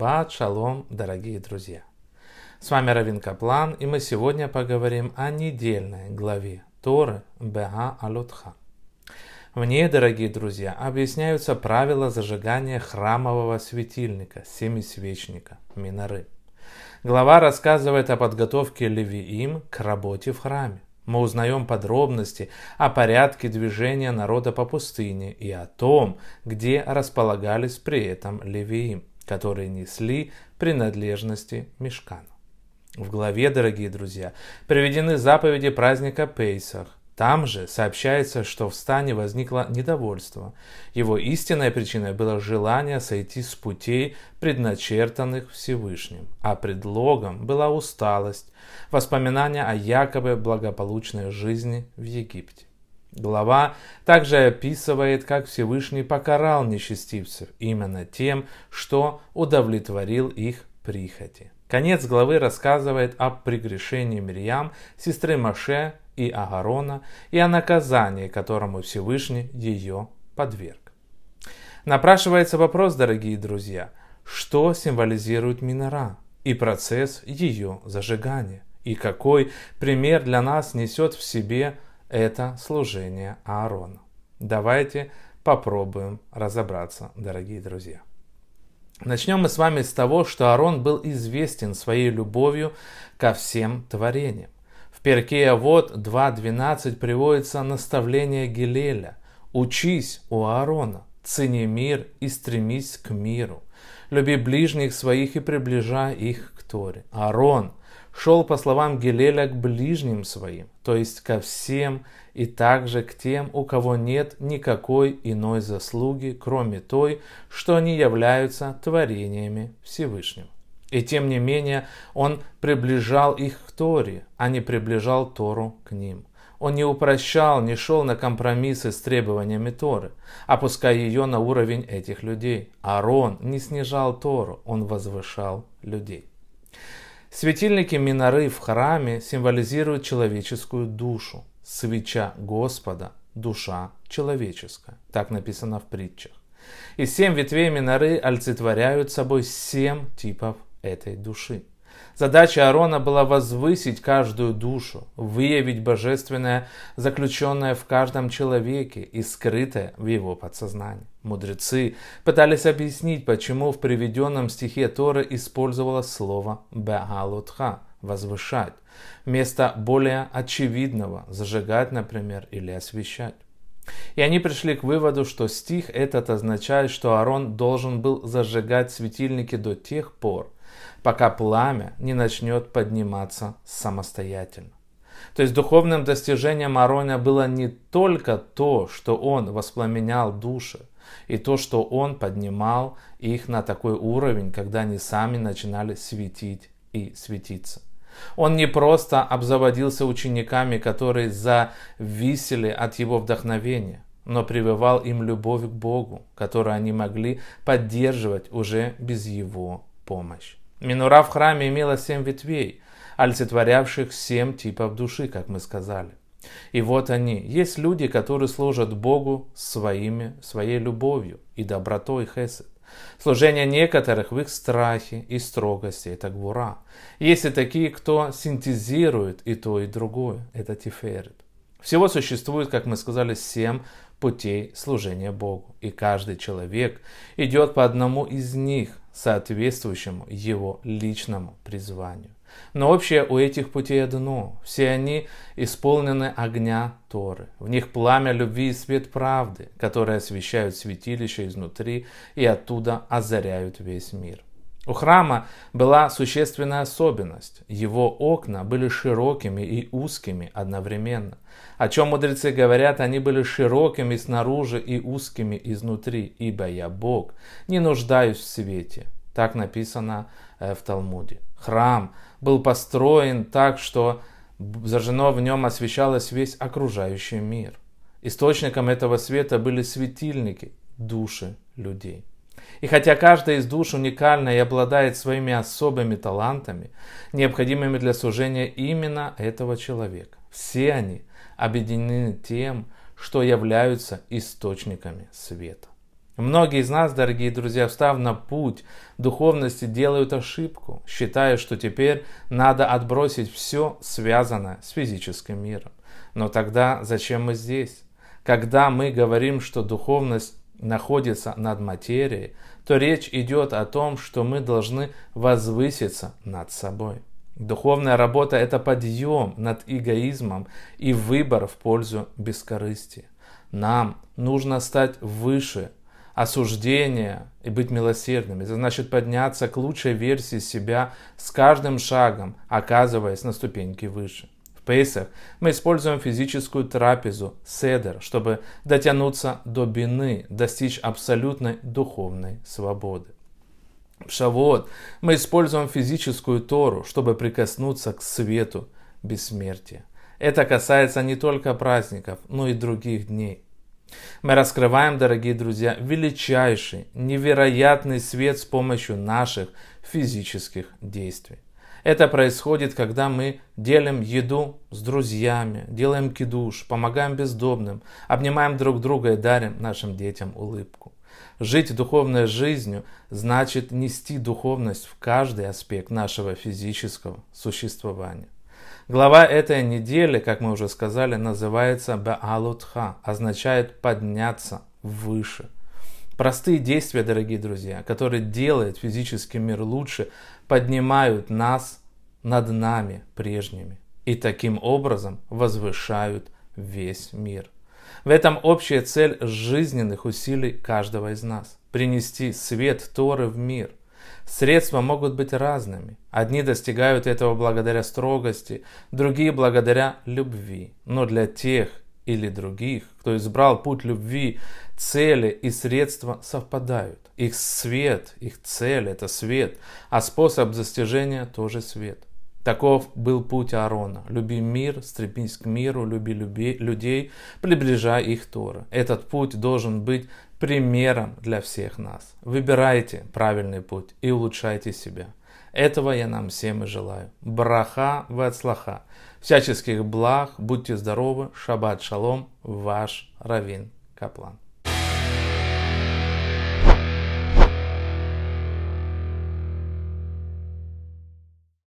Шаббат, шалом, дорогие друзья! С вами Равин Каплан, и мы сегодня поговорим о недельной главе Торы Бега Алутха. В ней, дорогие друзья, объясняются правила зажигания храмового светильника, семисвечника, миноры. Глава рассказывает о подготовке левиим к работе в храме. Мы узнаем подробности о порядке движения народа по пустыне и о том, где располагались при этом левиим, которые несли принадлежности мешкану. В главе, дорогие друзья, приведены заповеди праздника Пейсах, там же сообщается, что в стане возникло недовольство. Его истинной причиной было желание сойти с путей, предначертанных Всевышним, а предлогом была усталость, воспоминания о якобы благополучной жизни в Египте. Глава также описывает, как Всевышний покарал нечестивцев именно тем, что удовлетворил их прихоти. Конец главы рассказывает о прегрешении Мирьям, сестры Маше и Агарона, и о наказании, которому Всевышний ее подверг. Напрашивается вопрос, дорогие друзья, что символизирует минора и процесс ее зажигания, и какой пример для нас несет в себе это служение Аарона. Давайте попробуем разобраться, дорогие друзья. Начнем мы с вами с того, что Аарон был известен своей любовью ко всем творениям. В Перке вот 2.12 приводится наставление Гилеля. «Учись у Аарона, цени мир и стремись к миру. Люби ближних своих и приближай их к Торе». Аарон шел, по словам Гилеля, к ближним своим, то есть ко всем и также к тем, у кого нет никакой иной заслуги, кроме той, что они являются творениями Всевышнего. И тем не менее он приближал их к Торе, а не приближал Тору к ним. Он не упрощал, не шел на компромиссы с требованиями Торы, опуская ее на уровень этих людей. Аарон не снижал Тору, он возвышал людей. Светильники миноры в храме символизируют человеческую душу. Свеча Господа – душа человеческая. Так написано в притчах. И семь ветвей миноры олицетворяют собой семь типов этой души. Задача Аарона была возвысить каждую душу, выявить божественное, заключенное в каждом человеке и скрытое в его подсознании. Мудрецы пытались объяснить, почему в приведенном стихе Торы использовалось слово «бегалутха» – «возвышать», вместо более очевидного «зажигать», например, или «освещать». И они пришли к выводу, что стих этот означает, что Аарон должен был зажигать светильники до тех пор, пока пламя не начнет подниматься самостоятельно. То есть духовным достижением Аарона было не только то, что он воспламенял души, и то, что он поднимал их на такой уровень, когда они сами начинали светить и светиться. Он не просто обзаводился учениками, которые зависели от его вдохновения, но прививал им любовь к Богу, которую они могли поддерживать уже без его помощи. Минура в храме имела семь ветвей, олицетворявших семь типов души, как мы сказали. И вот они, есть люди, которые служат Богу своими, своей любовью и добротой хесед. Служение некоторых в их страхе и строгости – это гвура. Есть и такие, кто синтезирует и то, и другое – это тиферет. Всего существует, как мы сказали, семь путей служения Богу. И каждый человек идет по одному из них, соответствующему его личному призванию. Но общее у этих путей одно. Все они исполнены огня Торы. В них пламя любви и свет правды, которые освещают святилище изнутри и оттуда озаряют весь мир. У храма была существенная особенность. Его окна были широкими и узкими одновременно. О чем мудрецы говорят, они были широкими снаружи и узкими изнутри, ибо я Бог, не нуждаюсь в свете. Так написано э, в Талмуде. Храм был построен так, что зажжено в нем освещалось весь окружающий мир. Источником этого света были светильники, души людей. И хотя каждая из душ уникальна и обладает своими особыми талантами, необходимыми для служения именно этого человека, все они объединены тем, что являются источниками света. Многие из нас, дорогие друзья, встав на путь духовности, делают ошибку, считая, что теперь надо отбросить все связанное с физическим миром. Но тогда зачем мы здесь? Когда мы говорим, что духовность находится над материей, то речь идет о том, что мы должны возвыситься над собой. Духовная работа – это подъем над эгоизмом и выбор в пользу бескорыстия. Нам нужно стать выше осуждения и быть милосердными. Это значит подняться к лучшей версии себя с каждым шагом, оказываясь на ступеньке выше. Пейсах мы используем физическую трапезу, седер, чтобы дотянуться до бины, достичь абсолютной духовной свободы. В Шавуот мы используем физическую Тору, чтобы прикоснуться к свету бессмертия. Это касается не только праздников, но и других дней. Мы раскрываем, дорогие друзья, величайший, невероятный свет с помощью наших физических действий. Это происходит, когда мы делим еду с друзьями, делаем кидуш, помогаем бездомным, обнимаем друг друга и дарим нашим детям улыбку. Жить духовной жизнью значит нести духовность в каждый аспект нашего физического существования. Глава этой недели, как мы уже сказали, называется Баалутха, означает подняться выше. Простые действия, дорогие друзья, которые делают физический мир лучше, поднимают нас над нами прежними и таким образом возвышают весь мир. В этом общая цель жизненных усилий каждого из нас – принести свет Торы в мир. Средства могут быть разными. Одни достигают этого благодаря строгости, другие благодаря любви. Но для тех или других, кто избрал путь любви, цели и средства совпадают. Их свет, их цель – это свет, а способ достижения – тоже свет. Таков был путь Аарона. Люби мир, стремись к миру, люби люби, людей, приближай их Торы. Этот путь должен быть примером для всех нас. Выбирайте правильный путь и улучшайте себя. Этого я нам всем и желаю. Браха вацлаха. Всяческих благ, будьте здоровы, шаббат шалом, ваш Равин Каплан.